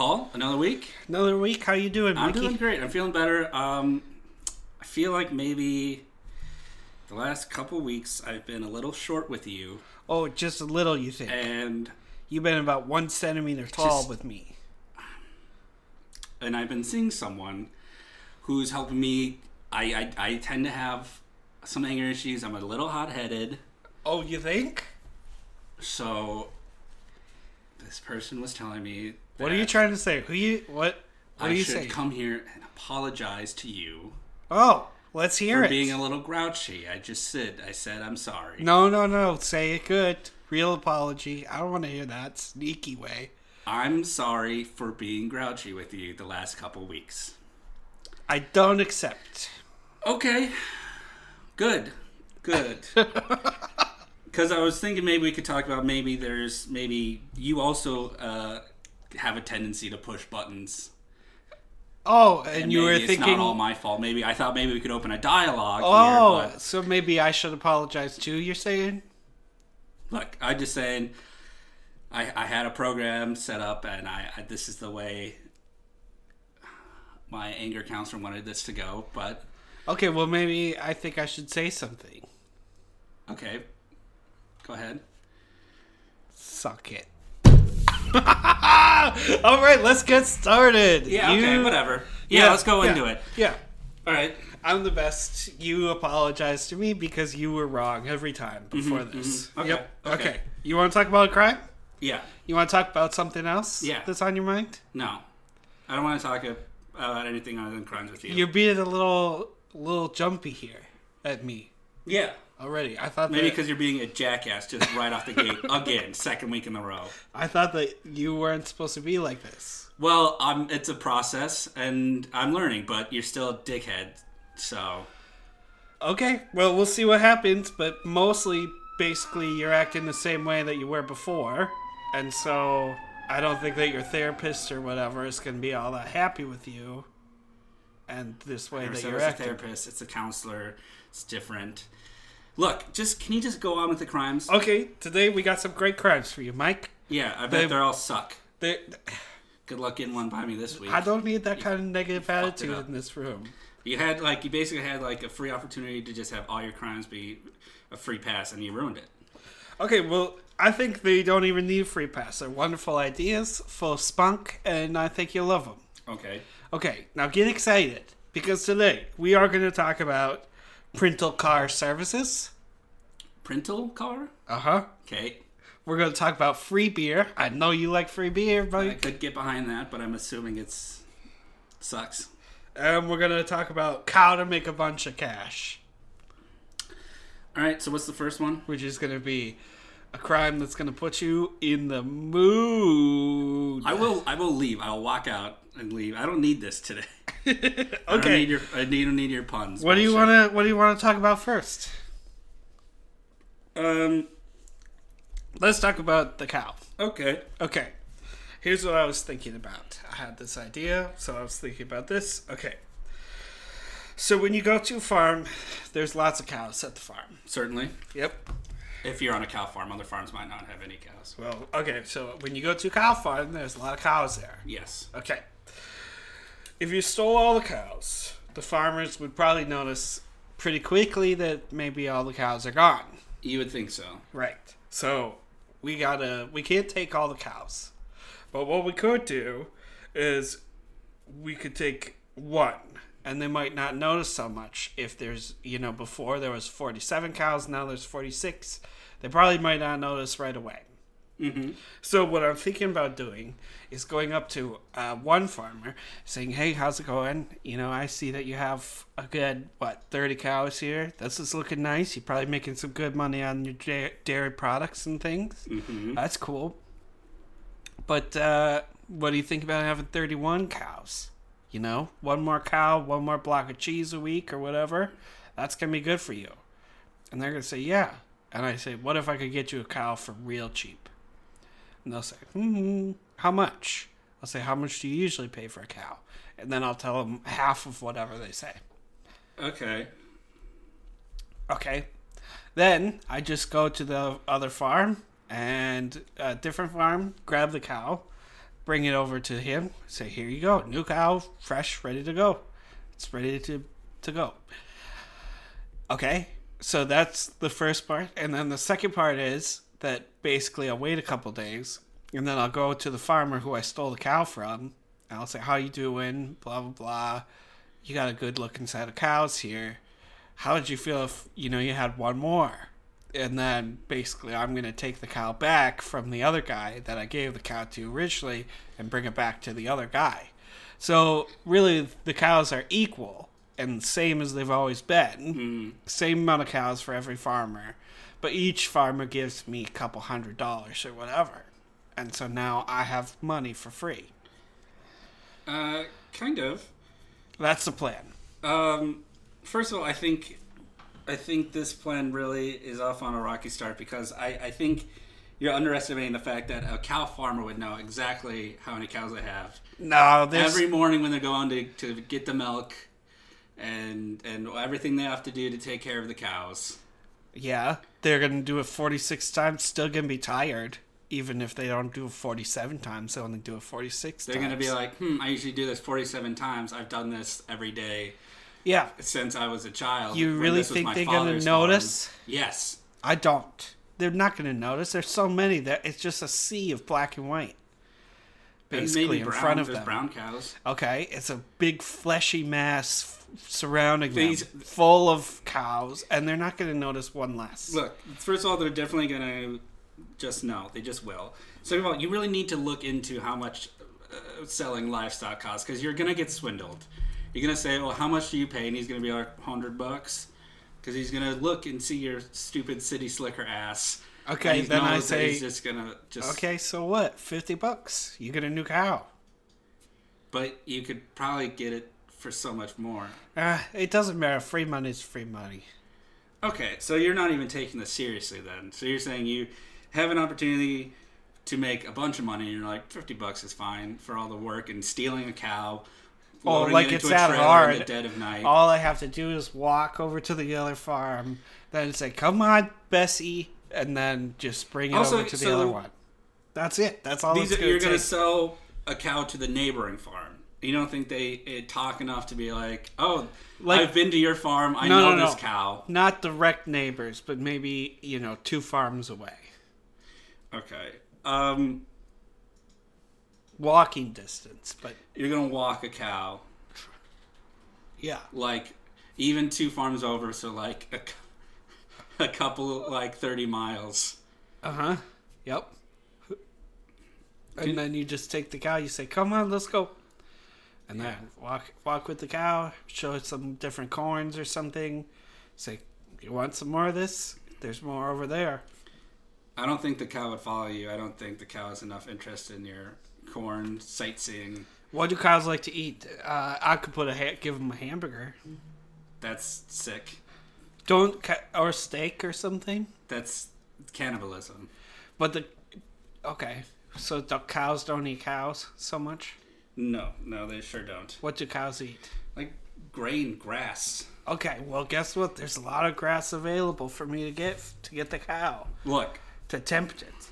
Paul, another week. Another week. How you doing, I'm doing great. I'm feeling better. Um, I feel like maybe the last couple weeks I've been a little short with you, Oh, just a little. You think? and You've been about one centimeter tall Just- with me. and I've been seeing someone who's helping me. I I, I tend to have some anger issues. I'm a little hot headed, Oh, you think? so this person was telling me. What are you trying to say? Who you? What? What I are you should saying? come here and apologize to you oh, let's hear it. for it. being a little grouchy. I just said I said I'm sorry. no, no, no. Say it good. Real apology. I don't want to hear that sneaky way. I'm sorry for being grouchy with you the last couple weeks. I don't accept. Okay. Good. Good. Because I was thinking maybe we could talk about maybe there's maybe you also uh, have a tendency to push buttons. Oh, and, And you were thinking. it's not all my fault. Maybe I thought maybe we could open a dialogue oh, here. But so maybe I should apologize too. You're saying? look, I'm just saying. I, I had a program set up, and I, I this is the way my anger counselor wanted this to go. But Okay, well maybe I think I should say something. okay, go ahead. Suck it. All right, let's get started. Yeah. okay. Whatever. Yeah, Let's go into it. Yeah. All right. I'm the best. You apologize to me because you were wrong every time before this. mhm. Okay, Yep. okay. Okay. You want to talk about a crime? Yeah. You want to talk about something else? Yeah. That's on your mind? No, I don't want to talk about anything other than crimes with you. You're being a little, little jumpy here at me yeah, already. I thought maybe because you're being a jackass just right off the gate again, second week in a row. I thought that you weren't supposed to be like this. Well, um, it's a process, and I'm learning, but you're still a dickhead. So Okay, well, we'll see what happens, but mostly, basically, you're acting the same way that you were before, and so I don't think that your therapist or whatever is going to be all that happy with you, and this way that you're it's a therapist, it's a counselor. It's different. Look, just can you just go on with the crimes? Okay, today we got some great crimes for you, Mike. Yeah, I bet They- are all suck. They, Good luck getting one by me this week. I don't need that kind of negative attitude in this room. You had like you basically had like a free opportunity to just have all your crimes be a free pass, and you ruined it. Okay, well, I think they don't even need a free pass. They're wonderful ideas, full of spunk, and I think you'll love them. Okay. Okay, now get excited because today we are going to talk about Printal Car Services. Printal car? Uh huh. Okay. We're going to talk about free beer. I know you like free beer, but I could get behind that, but I'm assuming it's sucks. And we're going to talk about how to make a bunch of cash, All right. So what's the first one? which is going to be a crime that's going to put you in the mood. I will. I will leave. I'll walk out and leave. I don't need this today. I don't Okay. need your. I need, don't need your puns. What do you want to What do you want to talk about first? Um. Let's talk about the cow. Okay. Okay. Here's what I was thinking about. I had this idea, so I was thinking about this. Okay. So when you go to a farm, there's lots of cows at the farm. Certainly. Yep. If you're on a cow farm, other farms might not have any cows. Well, okay, so when you go to a cow farm, there's a lot of cows there. Yes. Okay. If you stole all the cows, the farmers would probably notice pretty quickly that maybe all the cows are gone. You would think so. Right. So we gotta we can't take all the cows. But what we could do is we could take one and they might not notice so much if there's you know, before there was forty seven cows, now there's forty six. They probably might not notice right away. Mm-hmm. So what I'm thinking about doing is going up to uh, one farmer, saying, "Hey, how's it going? You know, I see that you have a good what 30 cows here. This is looking nice. You're probably making some good money on your da- dairy products and things. Mm-hmm. That's cool. But uh, what do you think about having 31 cows? You know, one more cow, one more block of cheese a week or whatever. That's gonna be good for you." And they're gonna say, "Yeah." And I say, "What if I could get you a cow for real cheap?" And they'll say, hmm, how much? I'll say, how much do you usually pay for a cow? And then I'll tell them half of whatever they say. Okay. Okay. Then I just go to the other farm and a different farm, grab the cow, bring it over to him. Say, here you go, new cow, fresh, ready to go. It's ready to to go. Okay, so that's the first part, and then the second part is that basically I'll wait a couple days, and then I'll go to the farmer who I stole the cow from. And I'll say, "How you doing?" Blah blah blah. You got a good looking set of cows here. How would you feel if you know you had one more? And then basically, I'm gonna take the cow back from the other guy that I gave the cow to originally, and bring it back to the other guy. So really, the cows are equal and same as they've always been. Same amount of cows for every farmer, but each farmer gives me a couple hundred dollars or whatever, and so now I have money for free. Uh, kind of. That's the plan. Um, first of all, I think I think this plan really is off on a rocky start because I, I think you're underestimating the fact that a cow farmer would know exactly how many cows they have No, there's every morning when they're going to, to get the milk and and everything they have to do to take care of the cows. yeah, they're gonna do it 46 times. Still gonna be tired, even if they don't do it 47 times. They only do it 46. They're times. going to be like, hmm, I usually do this 47 times. I've done this every day yeah. since I was a child. You really think they're gonna father's farm." notice? Yes. I don't. They're not gonna notice. There's so many that it's just a sea of black and white. Basically maybe in brown, front of them. brown cows. Okay, it's a big fleshy mass f- surrounding These- them, full of cows, and they're not going to notice one less. Look, first of all, they're definitely going to just know. They just will. Second of all, you really need to look into how much uh, selling livestock costs because you're going to get swindled. You're going to say, well, how much do you pay? And he's going to be like, 100 bucks. Because he's going to look and see your stupid city slicker ass. Okay, then I say- he's just to just. Okay, so what? Fifty bucks. You get a new cow. But you could probably get it for so much more. Uh, it doesn't matter. Free money is free money. Okay, so you're not even taking this seriously then. So you're saying you have an opportunity to make a bunch of money and you're like 50 bucks is fine for all the work and stealing a cow. Oh, like it's that hard. in the dead of night. All I have to do is walk over to the other farm, then say, "Come on, Bessie," and then just bring it Also, over to the so- other one. That's it. That's all These are, going you're going to sell a cow to the neighboring farm. You don't think they it talk enough to be like, oh, Like- I've been to your farm. I No, know no, this no. cow. Not direct neighbors, but maybe you know two farms away, Okay. Um, walking distance. But you're to walk a cow yeah, like even two farms over, so like a, a couple like 30 miles. uh huh, yep. And then you just take the cow. You say, "Come on, let's go," and then walk walk with the cow. Show it some different corns or something. Say, "You want some more of this? There's more over there." I don't think the cow would follow you. I don't think the cow has enough interest in your corn sightseeing. What do cows like to eat? Uh, I could put a ha- give them a hamburger. That's sick. Don't ca- or steak or something. That's cannibalism. But the okay, so the cows don't eat cows so much. No, no, they sure don't. What do cows eat? Like grain, grass. Okay, well, guess what? There's a lot of grass available for me to get to get the cow Look, to tempt it.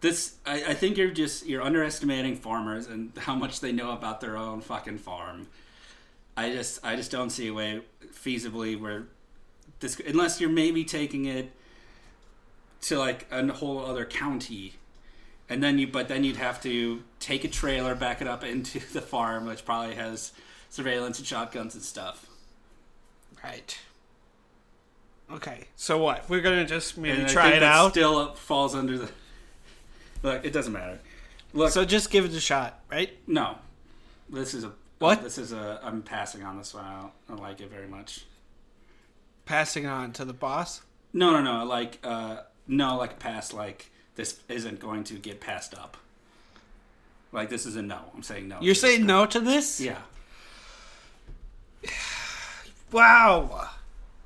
This I, I think you're just you're underestimating farmers and how much they know about their own fucking farm. I just I just don't see a way feasibly where this unless you're maybe taking it to like a whole other county and then you but then you'd have to take a trailer back it up into the farm which probably has surveillance and shotguns and stuff Right. Okay, so what? We're gonna just maybe and try it out. still falls under the look it doesn't matter. Look. So just give it a shot, right? no. This is a What? this is a i'm passing on this one. I don't, I don't like it very much. Passing on to the boss. no no no. Like uh no like pass like this isn't going to get passed up. Like this is a no. I'm saying no You're saying no to this? yeah. Wow,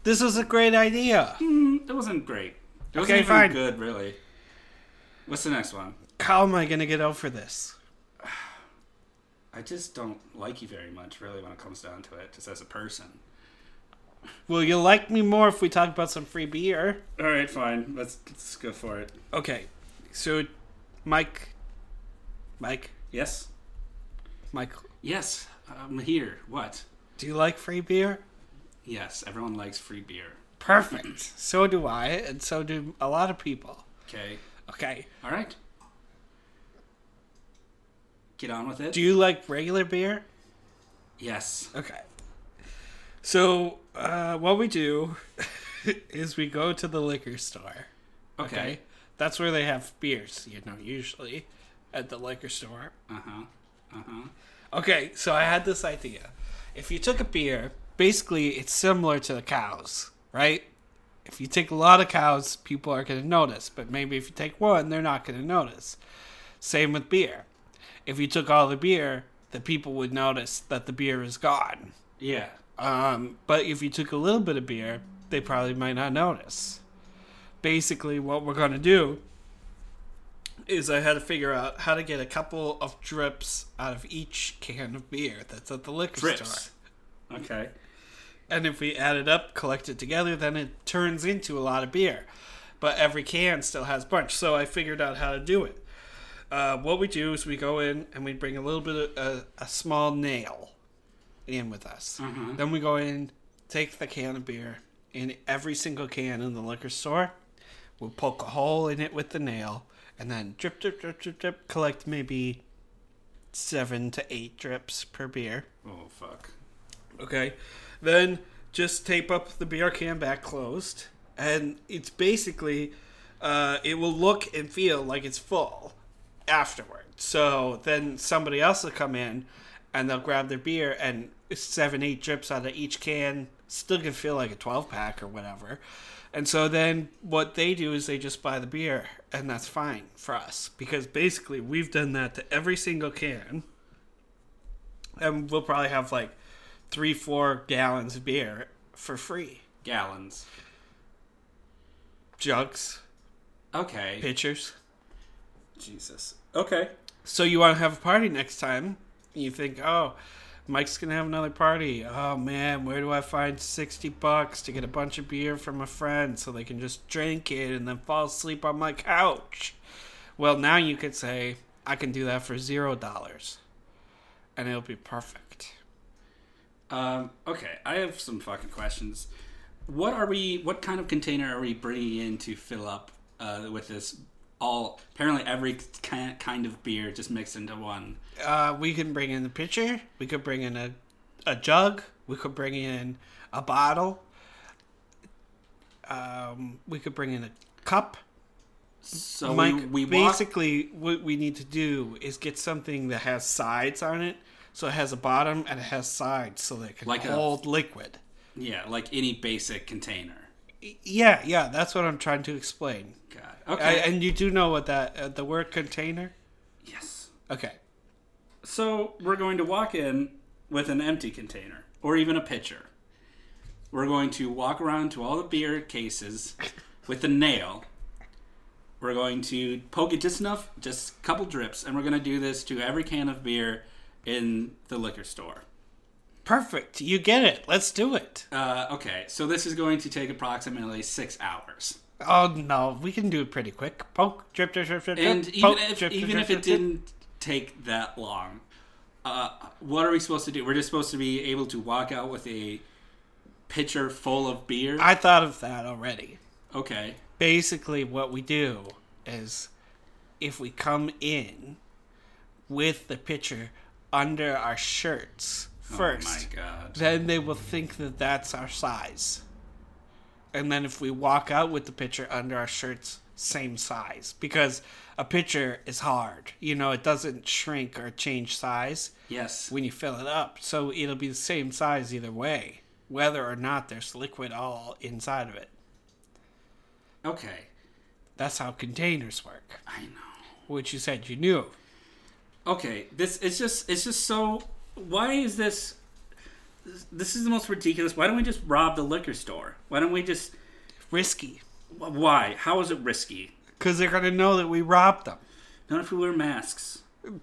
this was a great idea. Mm, it wasn't great. It wasn't Okay, even fine. good really what's the next one How am I gonna get out for this? i just don't like you very much really when it comes down to it just as a person Will you'll like me more if we talk about some free beer? all right fine let's let's go for it Okay, so Mike, Mike, Yes. Michael, Yes. I'm here. What? do you like free beer? Yes. Everyone likes free beer. Perfect. so do I, and so do a lot of people. Okay. Okay. All right. Get on with it. Do you like regular beer? yes. Okay. So, uh, what we do is we go to the liquor store. Okay. That's where they have beers, you know, usually at the liquor store. Uh huh. Uh huh. Okay, so I had this idea. If you took a beer, basically it's similar to the cows, right? If you take a lot of cows, people are going to notice, but maybe if you take one, they're not going to notice. Same with beer. If you took all the beer, the people would notice that the beer is gone. Yeah. Um, but if you took a little bit of beer, they probably might not notice. Basically, what we're going to do is I had to figure out how to get a couple of drips out of each can of beer that's at the liquor Drips. store. Okay. And if we add it up, collect it together, then it turns into a lot of beer. But every can still has a bunch. So I figured out how to do it. Uh, what we do is we go in and we bring a little bit of a, a small nail in with us. Mhm. Then we go in, take the can of beer in every single can in the liquor store. We'll poke a hole in it with the nail, and then drip, drip, drip, drip, drip. Collect maybe seven to eight drips per beer. Oh fuck. Okay. Then just tape up the beer can back closed. And it's basically, uh, it will look and feel like it's full afterward. So then somebody else will come in and they'll grab their beer and seven, eight drips out of each can. Still can feel like a 12 pack or whatever. And so then what they do is they just buy the beer, and that's fine for us because basically we've done that to every single can, and we'll probably have like three, four gallons of beer for free. Gallons. Jugs, Okay. pitchers. Jesus. Okay. So you want to have a party next time? You think, oh, Mike's gonna have another party. Oh man, where do I find sixty bucks to get a bunch of beer from a friend so they can just drink it and then fall asleep on my couch? Well, now you could say I can do that for zero dollars, and it'll be perfect. Um, okay, I have some fucking questions. What are we? What kind of container are we bringing in to fill up uh, with this? All apparently every ki- kind of beer just mixed into one. Uh, we can bring in the pitcher. We could bring in a, a jug. We could bring in a bottle. Um, we could bring in a cup. So Mike, we, we walk. basically, what we need to do is get something that has sides on it. So it has a bottom and it has sides so that it can Like a- hold liquid. Yeah, like any basic container. Yeah, yeah, that's what I'm trying to explain. God. I, Okay. and you do know what that uh, the word container? yes. Okay. So we're going to walk in with an empty container or even a pitcher. We're going to walk around to all the beer cases with a nail. We're going to poke it just enough, just a couple drips, and we're going to do this to every can of beer in the liquor store. Perfect. You get it. Let's do it. Uh, okay, so this is going to take approximately six hours. Oh no, we can do it pretty quick. Poke, drip, drip, drip, drip, And drip, even poke, if drip, even drip, if drip, it drip. didn't take that long, uh, what are we supposed to do? We're just supposed to be able to walk out with a pitcher full of beer. I thought of that already. okay. Basically, what we do is if we come in with the pitcher under our shirts first, Oh my god. then they will think that that's our size. And then if we walk out with the pitcher under our shirts, same size. Because a pitcher is hard. You know, it doesn't shrink or change size. Yes. when you fill it up. So it'll be the same size either way, whether or not there's liquid all inside of it. Okay. That's how containers work, I know. which you said you knew. Okay. This it's just it's just so. Why is this? This is the most ridiculous. Why don't we just rob the liquor store? Why don't we just? Risky. Why? How is it risky? Because they're going to know that we robbed them. Not if we wear masks.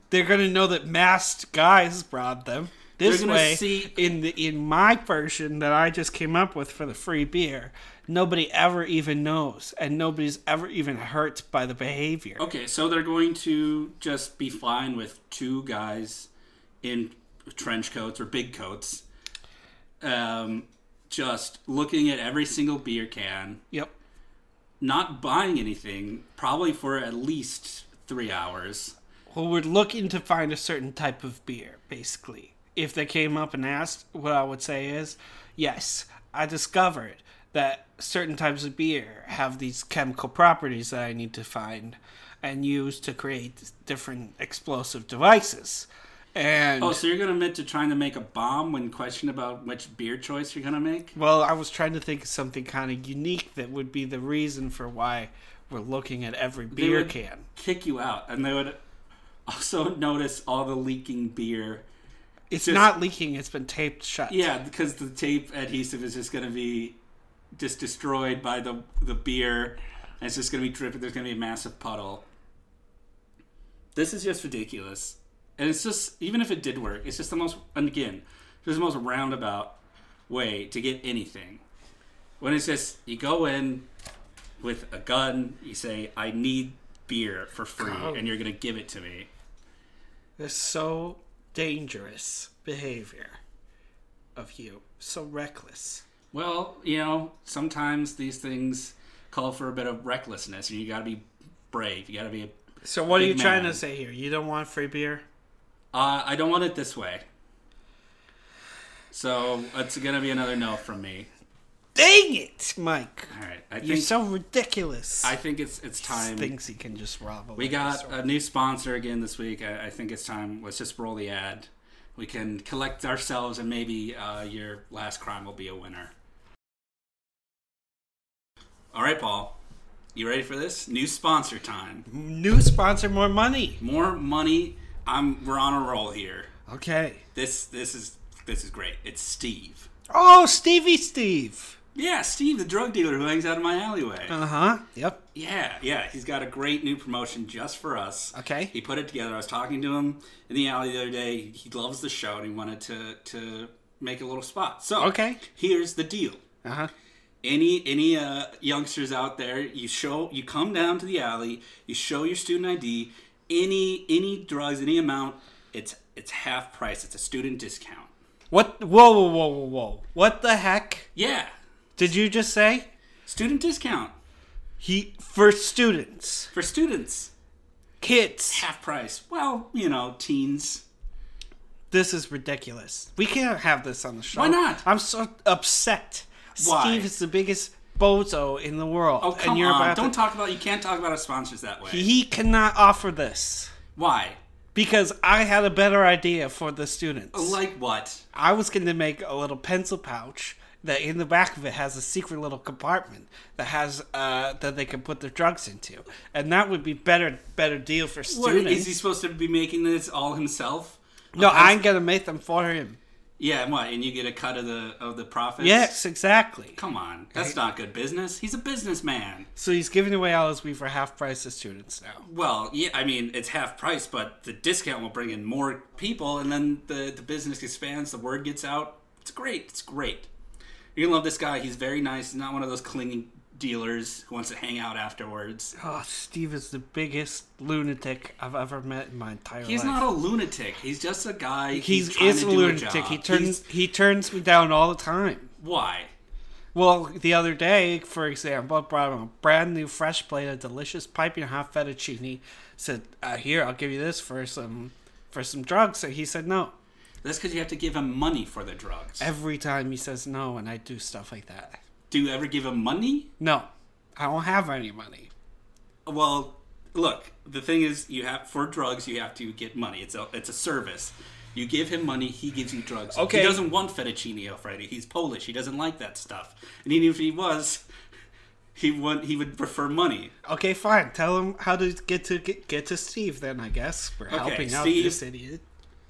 They're going to know that masked guys robbed them. This way, see- in the in my version that I just came up with for the free beer, nobody ever even knows, and nobody's ever even hurt by the behavior. Okay, so they're going to just be fine with two guys in trench coats or big coats, um, just looking at every single beer can, Yep. not buying anything, probably for at least three hours. Well, we're looking to find a certain type of beer, basically. If they came up and asked, what I would say is, yes, I discovered that certain types of beer have these chemical properties that I need to find and use to create different explosive devices. And Oh, so you're going to admit to trying to make a bomb when questioned about which beer choice you're going to make? well, I was trying to think of something kind of unique that would be the reason for why we're looking at every They beer would can. Kick you out, and they would also notice all the leaking beer. It's just- not leaking; it's been taped shut. Yeah, because the tape adhesive is just going to be just destroyed by the the beer, and it's just going to be dripping. There's going to be a massive puddle. This is just ridiculous, and it's just even if it did work, it's just the most and again, just the most roundabout way to get anything. When it's just you go in with a gun, you say, "I need beer for free," and you're going to give it to me. There's so dangerous behavior of you. So reckless. Well, you know, sometimes these things call for a bit of recklessness, and you got to be brave. You got to be. So what are you Big trying to say here? You don't want free beer? Uh, I don't want it this way. So it's gonna be another no from me. Dang it, Mike. All right, I You're think so ridiculous. I think it's it's time. Thinks he can just rob a We got a new sponsor again this week. I, I think it's time. Let's just roll the ad. We can collect ourselves, and maybe uh, your last crime will be a winner. All right, Paul. You ready for this? New sponsor time. new sponsor, more money. More money. I'm. We're on a roll here. Okay. This this is this is great. It's Steve. Oh, Stevie Steve. Yeah, Steve, the drug dealer who hangs out in my alleyway. Uh huh. Yep. Yeah, yeah. He's got a great new promotion just for us. Okay. He put it together. I was talking to him in the alley the other day. He loves the show and he wanted to to make a little spot. So Okay. here's the deal. Uh huh. Any any uh, youngsters out there, you show you come down to the alley, you show your student ID. Any any drugs, any amount, it's it's half price. It's a student discount. What? Whoa, whoa, whoa, whoa, whoa! What the heck Yeah, did you just say? student discount He for students, for students. kids. half price. Well, you know, teens. This is ridiculous. We can't have this on the show. Why not? I'm so upset. Why? Steve is the biggest bozo in the world. Oh come and you're on! about Don't to, talk about. You can't talk about our sponsors that way. He cannot offer this Why? because I had a better idea for the students. Like what? I was going to make a little pencil pouch that in the back of it has a secret little compartment that has uh, that they can put their drugs into, and that would be better better deal for students. is he supposed to be making this all himself? no, I'm to make them for him. Yeah, and what? And you get a cut of the of the profits? Yes, exactly. Come on, that's not good business. He's a businessman. So he's giving away all his weed for half price to students now. Well, yeah, I mean it's half price, but the discount will bring in more people, and then the the business expands. The word gets out. It's great. It's great. You're gonna love this guy. He's very nice. He's not one of those clinging dealers who wants to hang out afterwards. Oh, Steve is the biggest lunatic I've ever met in my entire He's life. He's not a lunatic. He's just a guy. He's, trying is a lunatic. job. he turns He's- he turns me down all the time. why? Well, the other day, for example, I brought him a brand new fresh plate of delicious piping hot fettuccine. Said, uh, "Here, I'll give you this for some for some drugs." And he said no. That's because you have to give him money for the drugs. Every time he says no, and I do stuff like that. Do you ever give him money? No, I don't have any money. Well, look. The thing is, you have for drugs, you have to get money. It's a it's a service. You give him money, he gives you drugs. Okay. He doesn't want fettuccine alfredo. He's Polish. He doesn't like that stuff. And even if he was, he would he would prefer money. Okay, fine. Tell him how to get to get, get to Steve. Then I guess we're helping out this idiot.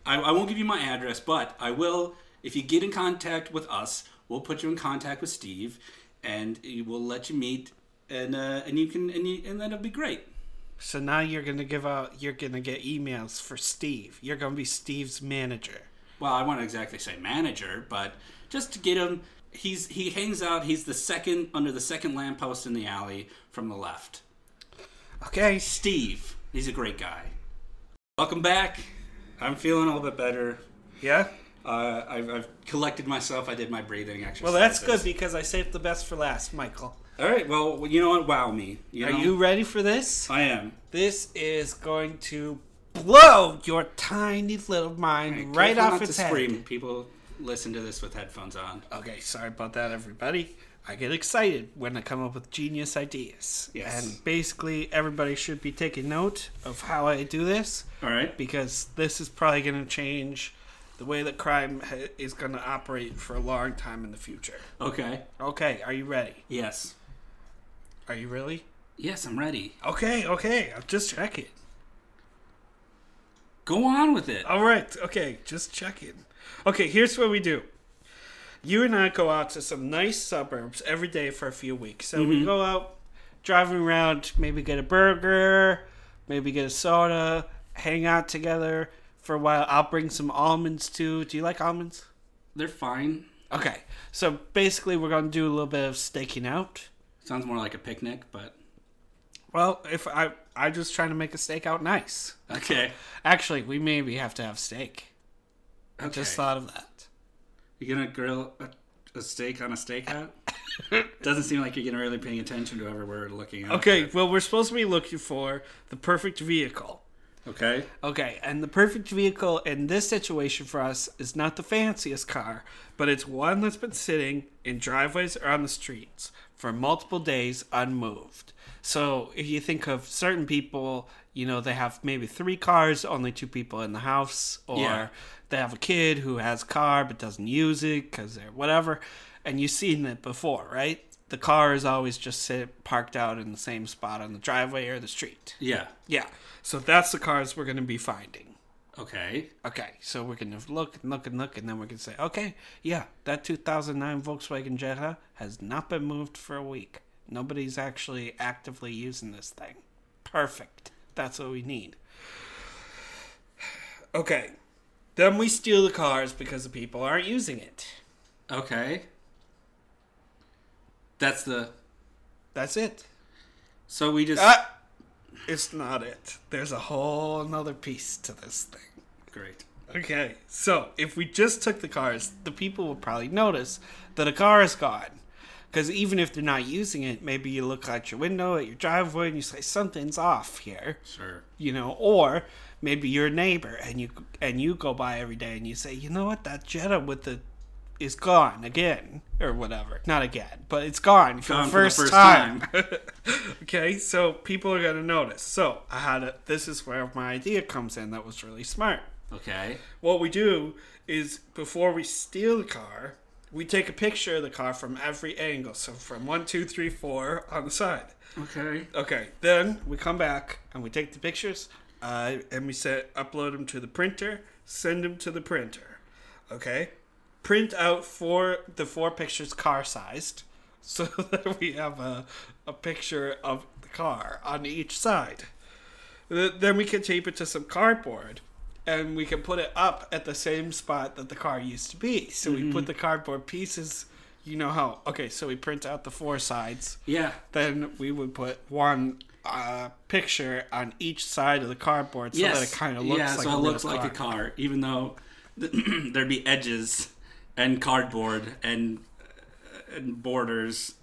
I, I won't give you my address, but I will. If you get in contact with us, we'll put you in contact with Steve, and we'll let you meet, and uh, and you can and you, and that'll be great. So now you're gonna give out. You're gonna get emails for Steve. You're gonna be Steve's manager. well, I won't exactly say manager, but just to get him. He's he hangs out. He's the second under the second lamppost in the alley from the left. Okay. Steve. He's a great guy. Welcome back. I'm feeling a little bit better. Yeah. Uh, I've, I've collected myself. I did my breathing exercise. Well, that's good because I saved the best for last, Michael. All right. Well, you know what? Wow me. You Are know? you ready for this? I am. This is going to blow your tiny little mind right Careful off not its to head. scream. People listen to this with headphones on. Okay, sorry about that, everybody. I get excited when I come up with genius ideas. Yes. And basically, everybody should be taking note of how I do this All right. because this is probably going to change the way that crime ha- is going to operate for a long time in the future. Okay. Okay, are you ready? Yes. Are you really? Yes, I'm ready. Okay, okay, I'm just checking. Go on with it. All right, okay, just check it. Okay, here's what we do. You and I go out to some nice suburbs every day for a few weeks. So we mm-hmm. go out driving around, maybe get a burger, maybe get a soda, hang out together for a while. I'll bring some almonds too. Do you like almonds? They're fine. Okay, so basically, we're gonna do a little bit of staking out. Sounds more like a picnic, but Well, if I I just trying to make a steak out nice. okay. Actually, we maybe have to have steak. I just thought of that. You gonna grill a, a steak on a steakhouse? Doesn't seem like you're gonna really paying attention to whoever we're looking at. Okay, well, we're supposed to be looking for the perfect vehicle. Okay. Okay, and the perfect vehicle in this situation for us is not the fanciest car, but it's one that's been sitting in driveways or on the streets for multiple days unmoved. So if you think of certain people, you know, they have maybe three cars, only two people in the house, or Yeah. they have a kid who has a car but doesn't use it because they're whatever, and you've seen it before, right? The car is always just sit parked out in the same spot on the driveway or the street. Yeah. Yeah. So that's the cars we're going to be finding. Okay. Okay. So we're going to look and look and look, and then going to say, okay, yeah, that 2009 Volkswagen Jetta has not been moved for a week. Nobody's actually actively using this thing. Perfect. That's what we need. Okay. Then we steal the cars because the people aren't using it. Okay. That's the. That's it. So we just. Ah! It's not it. There's a whole another piece to this thing. Great. Okay, so if we just took the cars, the people will probably notice that a car is gone. Because even if they're not using it, maybe you look out your window at your driveway and you say something's off here, Sure. you know. Or maybe you're a neighbor and you and you go by every day and you say, you know what, that Jetta with the is gone again or whatever. Not again, but it's gone for, Gone the, for the first first time. okay, so people are gonna notice. So I had a. This is where my idea comes in. That was really smart Okay. what we do is before we steal the car, we take a picture of the car from every angle. So from one, two, three, four on the side. Okay. Okay. Then we come back and we take the pictures, uh, and we set upload them to the printer, send them to the printer. Okay. Print out four the four pictures car sized, so that we have a a picture of the car on each side. Then we can tape it to some cardboard, and we can put it up at the same spot that the car used to be. So we put the cardboard pieces. You know how? Okay, so we print out the four sides Yeah. then we would put one uh, picture on each side of the cardboard so yes. that it kind of looks yeah, like so a it looks like a car. car, even though there'd be edges and cardboard and and borders.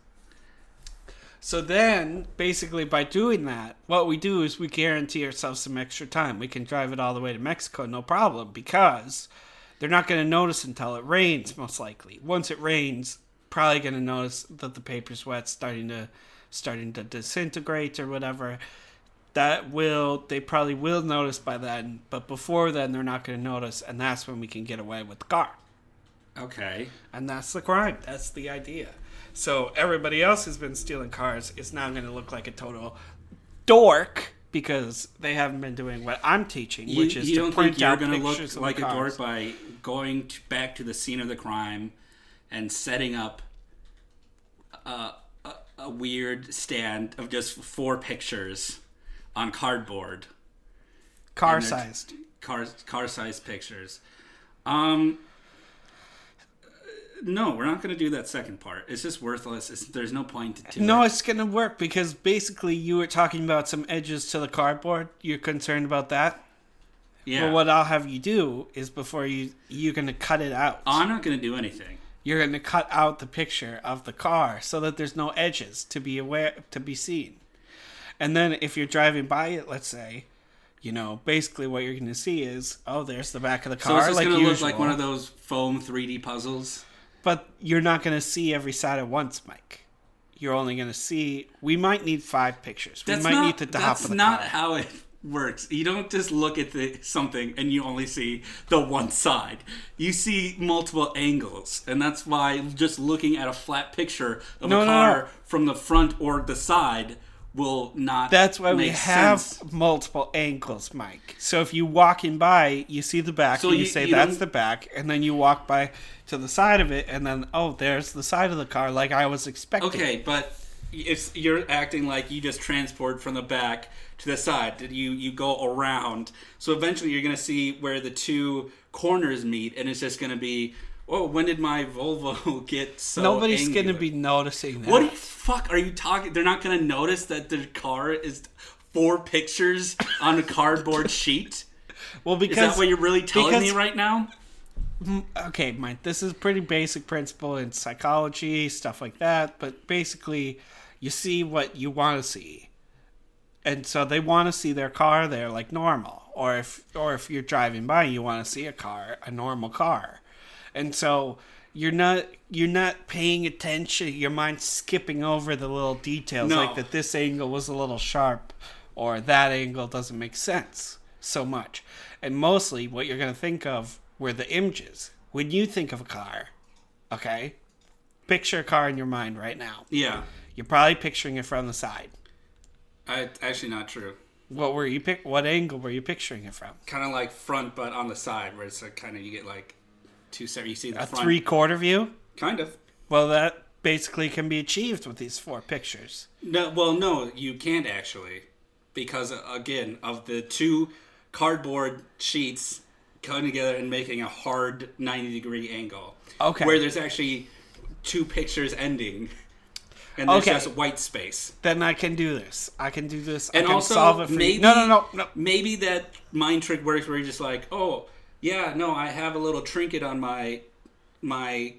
So then, basically, by doing that, what we do is we guarantee ourselves some extra time. We can drive it all the way to Mexico, no problem, because they're not going to notice until it rains, most likely. Once it rains, probably going to notice that the paper's wet, starting to starting to disintegrate or whatever. That will they probably will notice by then, but before then they're not going to notice, and that's when we can get away with the car. Okay. And that's the crime. That's the idea. So everybody else who's been stealing cars is now going to look like a total dork because they haven't been doing what I'm teaching, You, which is you to don't print think you're going to look like a dork by going to, back to the scene of the crime and setting up a, a, a weird stand of just four pictures on cardboard, car sized, car car sized pictures. Um. No, we're not going to do that second part. It's just worthless. It's, there's no point to No, it. No, it's gonna work because basically you were talking about some edges to the cardboard. You're concerned about that. Yeah. Well, what I'll have you do is before you you're gonna cut it out. I'm not going to do anything. You're gonna cut out the picture of the car so that there's no edges to be aware to be seen. And then if you're driving by it, let's say, you know, basically what you're gonna see is oh, there's the back of the car. So it's like going to look like one of those foam 3D puzzles. But you're not gonna see every side at once, Mike. You're only gonna see. We might need five pictures. We That's might not. need to top that's of the not car. how it works. You don't just look at the something and you only see the one side. You see multiple angles, and that's why just looking at a flat picture of No, a no, car no. from the front or the side will not. That's why we have sense. multiple angles, Mike. So if you walk in by, you see the back, So and you, you- say you that's the back, and then you walk by to the side of it, and then oh, there's the side of the car, like I was expecting. Okay, but it's you're acting like you just transport from the back to the side. You you go around. So eventually you're gonna see where the two corners meet, and it's just gonna be. Oh, when did my Volvo get so? Nobody's angular? gonna be noticing that. What the fuck are you talking? They're not gonna notice that the car is four pictures on a cardboard sheet. well, Is because that what you're really telling me right now? Mm, okay, Mike, this is pretty basic principle in psychology, stuff like that. But basically, you see what you want to see, and so they want to see their car there like normal. Or if or if you're driving by, you want to see a car, a normal car, and so you're not you're not paying attention. Your mind's skipping over the little details, No. like that this angle was a little sharp, or that angle doesn't make sense so much. And mostly, what you're going to think of were the images. When you think of a car, okay, picture a car in your mind right now. Yeah, You're probably picturing it from the side. I, actually not true. What were you pick? What angle were you picturing it from? Kind of like front, but on the side, where it's like kind of you get like two separate. You see the A front, three quarter view. kind of. Well, that basically can be achieved with these four pictures. No, well, no, you can't actually, because uh, again, of the two cardboard sheets coming together and making a hard ninety degree angle. Okay. Where there's actually two pictures ending, and there's Okay. just white space. Then I can do this. I can do this. I And can also, solve it for maybe you. No, no, no, no. Maybe that mind trick works where you're just like, oh, yeah, no, I have a little trinket on my my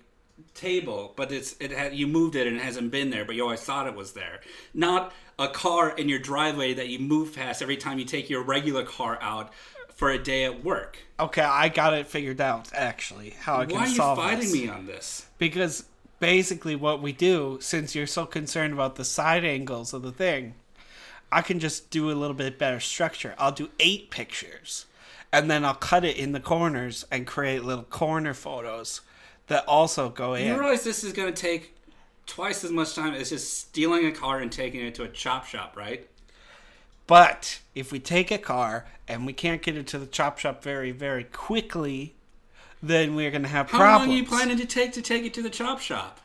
table, but it's it had you moved it and it hasn't been there, but you always thought it was there. Not a car in your driveway that you move past every time you take your regular car out for a day at work. Okay, I got it figured out. Actually, how I can solve this? Why are you solve fighting this. me on this? because basically what we do since you're so concerned about the side angles of the thing i can just do a little bit better structure i'll do eight pictures and then i'll cut it in the corners and create little corner photos that also go in. You realize this is going to take twice as much time as just stealing a car and taking it to a chop shop, right? but if we take a car and we can't get it to the chop shop very very quickly then we're going to have How problems How long are you planning to take to take it to the chop shop?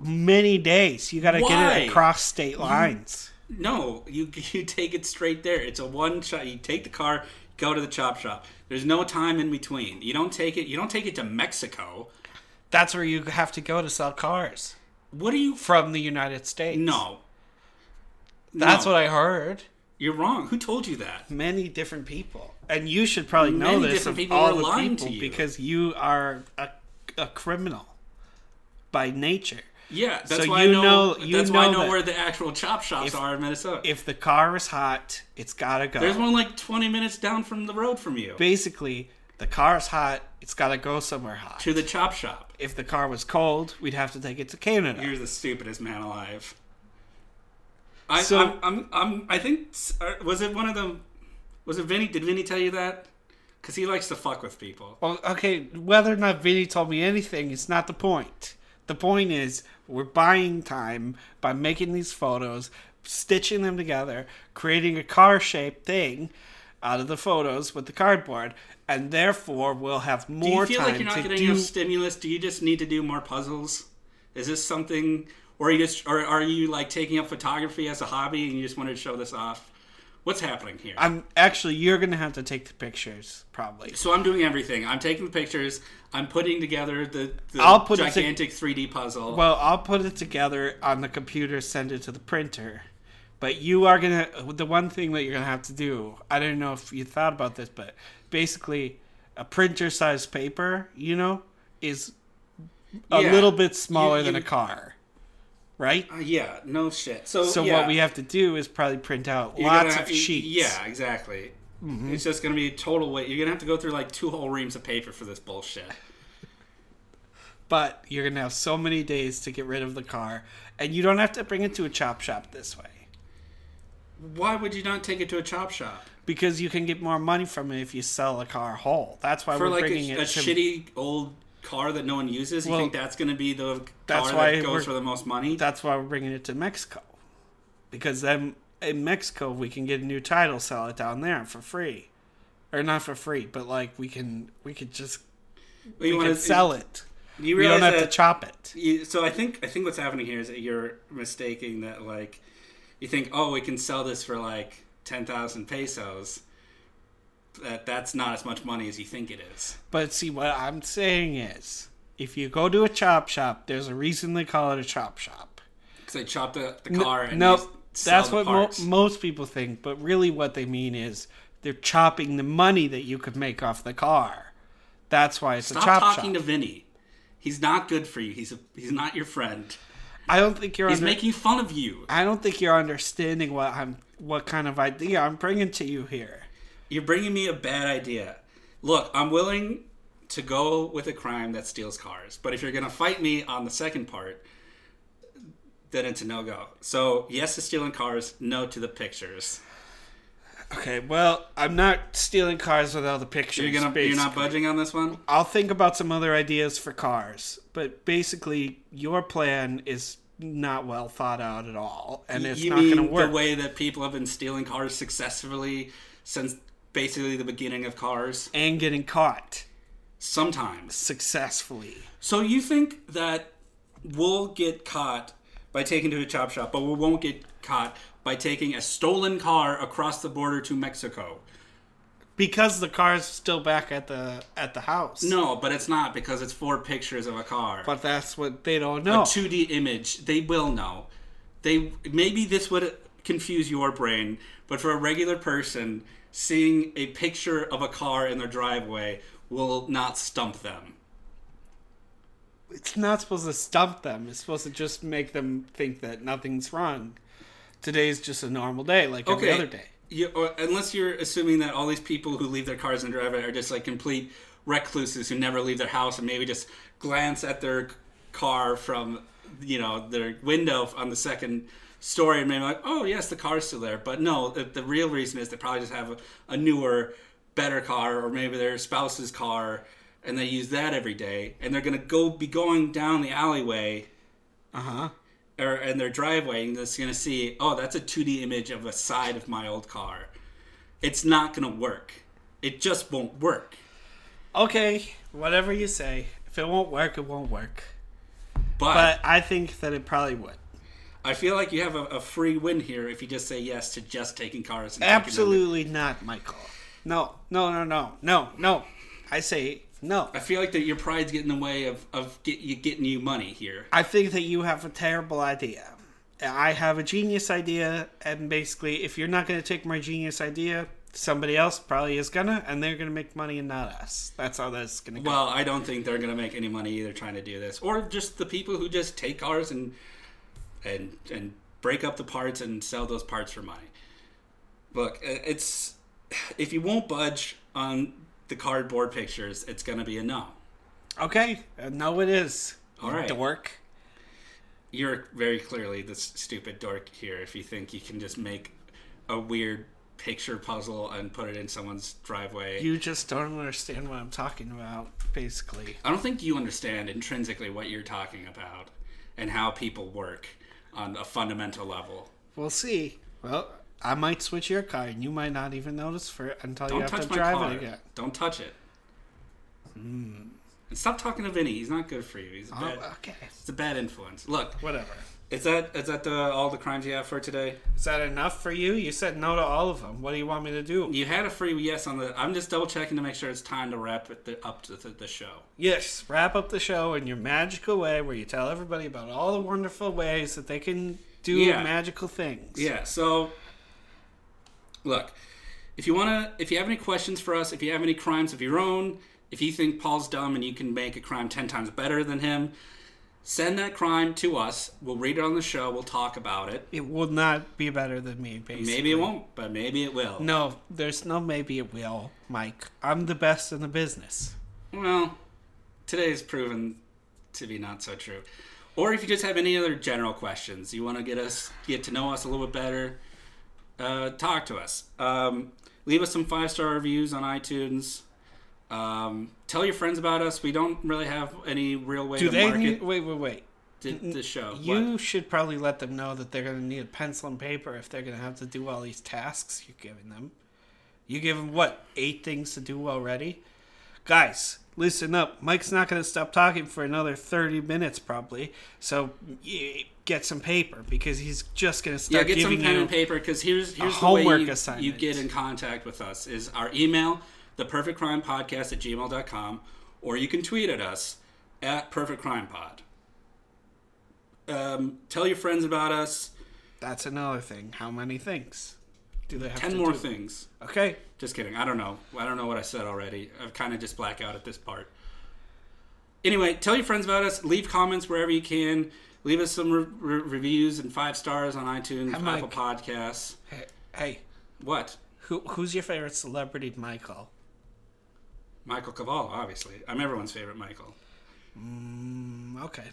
many days you got to get it across state lines No, you you take it straight there. It's a one shot. You take the car, go to the chop shop. There's no time in between. You don't take it. You don't take it to Mexico. that's where you have to go to sell cars What are you? from the United States. No, That's No. what I heard. you're wrong. Who told you that? Many different people, and you should probably know Many this of all the people to you. because you are a, a criminal by nature. Yeah, that's So why you I know. know- you that's why I know know that where the actual chop shops if- are in Minnesota. If the car is hot, it's gotta go. There's one like 20 minutes down from the road from you Basically, the car is hot. It's gotta go somewhere hot. to the chop shop. If the car was cold, we'd have to take it to Canada. You're the stupidest man alive. I, So- I'm, I'm, I'm, I think uh, was it one of them? Was it Vinny? Did Vinny tell you that? Because he likes to fuck with people. Well, okay, whether or not Vinny told me anything it's not the point. The point is, we're buying time by making these photos, stitching them together, creating a car shaped thing out of the photos with the cardboard, and therefore we'll have more time. Do you feel like you're not getting do. enough stimulus? Do you just need to do more puzzles? Is this something, or are you just, or are you like taking up photography as a hobby and you just wanted to show this off? What's happening here? I'm actually you're gonna have to take the pictures probably. so I'm doing everything. I'm taking the pictures. I'm putting together the, the I'll put it to- gigantic 3D puzzle. Well, I'll put it together on the computer, send it to the printer. But you are gonna the one thing that you're gonna have to do. I don't know if you thought about this, but basically, a printer size paper, you know, is a Yeah. little bit smaller You- than you- a car, right? Uh, yeah, no shit. So, So yeah, what we have to do is probably print out you're lots of have- sheets. Yeah, exactly. Mm-hmm. It's just gonna be a total wait. You're gonna have to go through like two whole reams of paper for this bullshit. But you're gonna have so many days to get rid of the car, and you don't have to bring it to a chop shop this way. Why would you not take it to a chop shop Because you can get more money from it if you sell a car whole. That's why for we're like bringing a, it a to. shitty old car that no one uses? You Well, think that's gonna be the car that goes for the most money? That's why we're bringing it to Mexico. Because then in Mexico we can get a new title, sell it down there for free, or not for free, but like we can we could just we can sell it. You We don't have to chop it. you, so I think I think what's happening here is that you're mistaking that like you think oh we can sell this for like ten thousand pesos. That that's not as much money as you think it is. But see, what I'm saying is, if you go to a chop shop, there's a reason they call it a chop shop. Because they chop the, the car and no, sell that's what mo- most people think. But really, what they mean is they're chopping the money that you could make off the car. That's why it's Stop a chop shop. Stop talking to Vinny. He's not good for you. He's a, he's not your friend. I don't think you're. He's under- making fun of you. I don't think you're understanding what I'm, what kind of idea I'm bringing to you here. You're bringing me a bad idea. Look, I'm willing to go with a crime that steals cars, but if you're gonna fight me on the second part, then it's a no go. So yes to stealing cars, no to the pictures. Okay, well, I'm not stealing cars without the pictures. You're gonna you're not budging on this one. I'll think about some other ideas for cars, but basically, your plan is not well thought out at all, and it's you not going to work. the way that people have been stealing cars successfully since basically the beginning of cars? and getting caught Sometimes. successfully. So you think that we'll get caught by taking to a chop shop, but we won't get caught by taking a stolen car across the border to Mexico? Because the car's still back at the at the house. No, but it's not because it's four pictures of a car. But that's what they don't know. a 2D image. They will know. They maybe this would confuse your brain, but for a regular person, seeing a picture of a car in their driveway will not stump them. it's not supposed to stump them. It's supposed to just make them think that nothing's wrong. Today's just a normal day, like every other day. You, or, unless you're assuming that all these people who leave their cars in the driveway are just like complete recluses who never leave their house and maybe just glance at their car from you know their window on the second story and maybe like oh yes the car's still there but no the, the real reason is they probably just have a, a newer better car or maybe their spouse's car and they use that every day and they're gonna go be going down the alleyway Uh huh. or in their driveway and it's going to see, oh, that's a 2D image of a side of my old car. It's not going to work. It just won't work. Okay, whatever you say. If it won't work, it won't work. But, But I think that it probably would. I feel like you have a, a free win here if you just say yes to just taking cars. Absolutely not, Michael. No, no, no, no, no, no. I say no. I feel like that your pride's getting in the way of, of get, you getting you money here. I think that you have a terrible idea. I have a genius idea, and basically, if you're not going to take my genius idea, somebody else probably is gonna, and they're going to make money and not us. That's how that's going to go. Well, I don't think they're going to make any money either trying to do this, or just the people who just take cars and and and break up the parts and sell those parts for money. Look, it's if you won't budge on the cardboard pictures, it's going to be a no. okay, uh, no, it is. All right. dork. You're very clearly the stupid dork here if you think you can just make a weird picture puzzle and put it in someone's driveway. You just don't understand what I'm talking about, basically. I don't think you understand intrinsically what you're talking about and how people work on a fundamental level. We'll see. Well, I might switch your car, and you might not even notice for it until you Don't have to drive car. it again. Don't touch it. Hmm. And stop talking to Vinny. He's not good for you. He's a Oh, bad, okay. it's a bad influence. Look, Whatever. Is that is that the, all the crimes you have for today? Is that enough for you? You said no to all of them. What do you want me to do? You had a free yes on the. I'm just double checking to make sure it's time to wrap it the, up to the, the show. Yes, wrap up the show in your magical way where you tell everybody about all the wonderful ways that they can do Yeah. magical things. Yeah. So, look, if you wanna, if you have any questions for us, if you have any crimes of your own, if you think Paul's dumb and you can make a crime ten times better than him, send that crime to us. We'll read it on the show. We'll talk about it. It will not be better than me, basically. Maybe it won't, but maybe it will. No, there's no maybe it will, Mike. I'm the best in the business. Well, today's proven to be not so true. Or if you just have any other general questions, you want to get us get to know us a little bit better, uh, talk to us. Um, leave us some five star reviews on iTunes. Um, tell your friends about us. We don't really have any real way Do to they market need. Wait, wait, wait. the, the show. You What? should probably let them know that they're going to need a pencil and paper if they're going to have to do all these tasks you're giving them. You give them, what, eight things to do already? Guys, listen up. Mike's not going to stop talking for another 30 minutes, probably. So get some paper because he's just going to start Yeah, get some pen and paper because here's here's the homework way you, you get in contact with us is our email, the perfect crime podcast at gmail.com, or you can tweet at us at perfectcrimepod. Um, tell your friends about us. That's another thing. How many things do they have Ten more do? things. Okay. Just kidding. I don't know. I don't know what I said already. I've kind of just blacked out at this part. Anyway, tell your friends about us. Leave comments wherever you can. Leave us some re- re- reviews and five stars on iTunes, Mike. Apple Podcasts. Hey, hey What? who, who's your favorite celebrity, Michael? Michael Cavall, obviously. I'm everyone's favorite Michael. Mm, okay.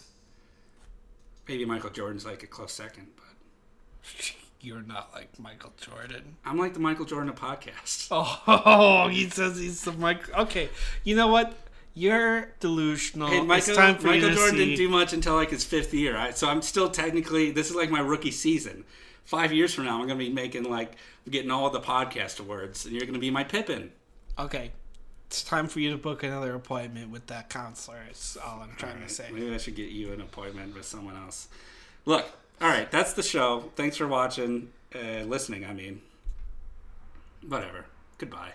Maybe Michael Jordan's like a close second, but You're not like Michael Jordan. I'm like the Michael Jordan of podcasts. Oh, he says he's the Michael. Okay, you know what? You're delusional. Hey, Michael, it's time for Michael Jordan didn't do much until like his fifth year, right? so I'm still technically this is like my rookie season. Five years from now, I'm gonna be making like getting all the podcast awards, and you're gonna be my Pippen. Okay, it's time for you to book another appointment with that counselor. Is all I'm trying to say. Maybe I should get you an appointment with someone else. Look, all right, that's the show. Thanks for watching, uh, listening. I mean, whatever. Goodbye.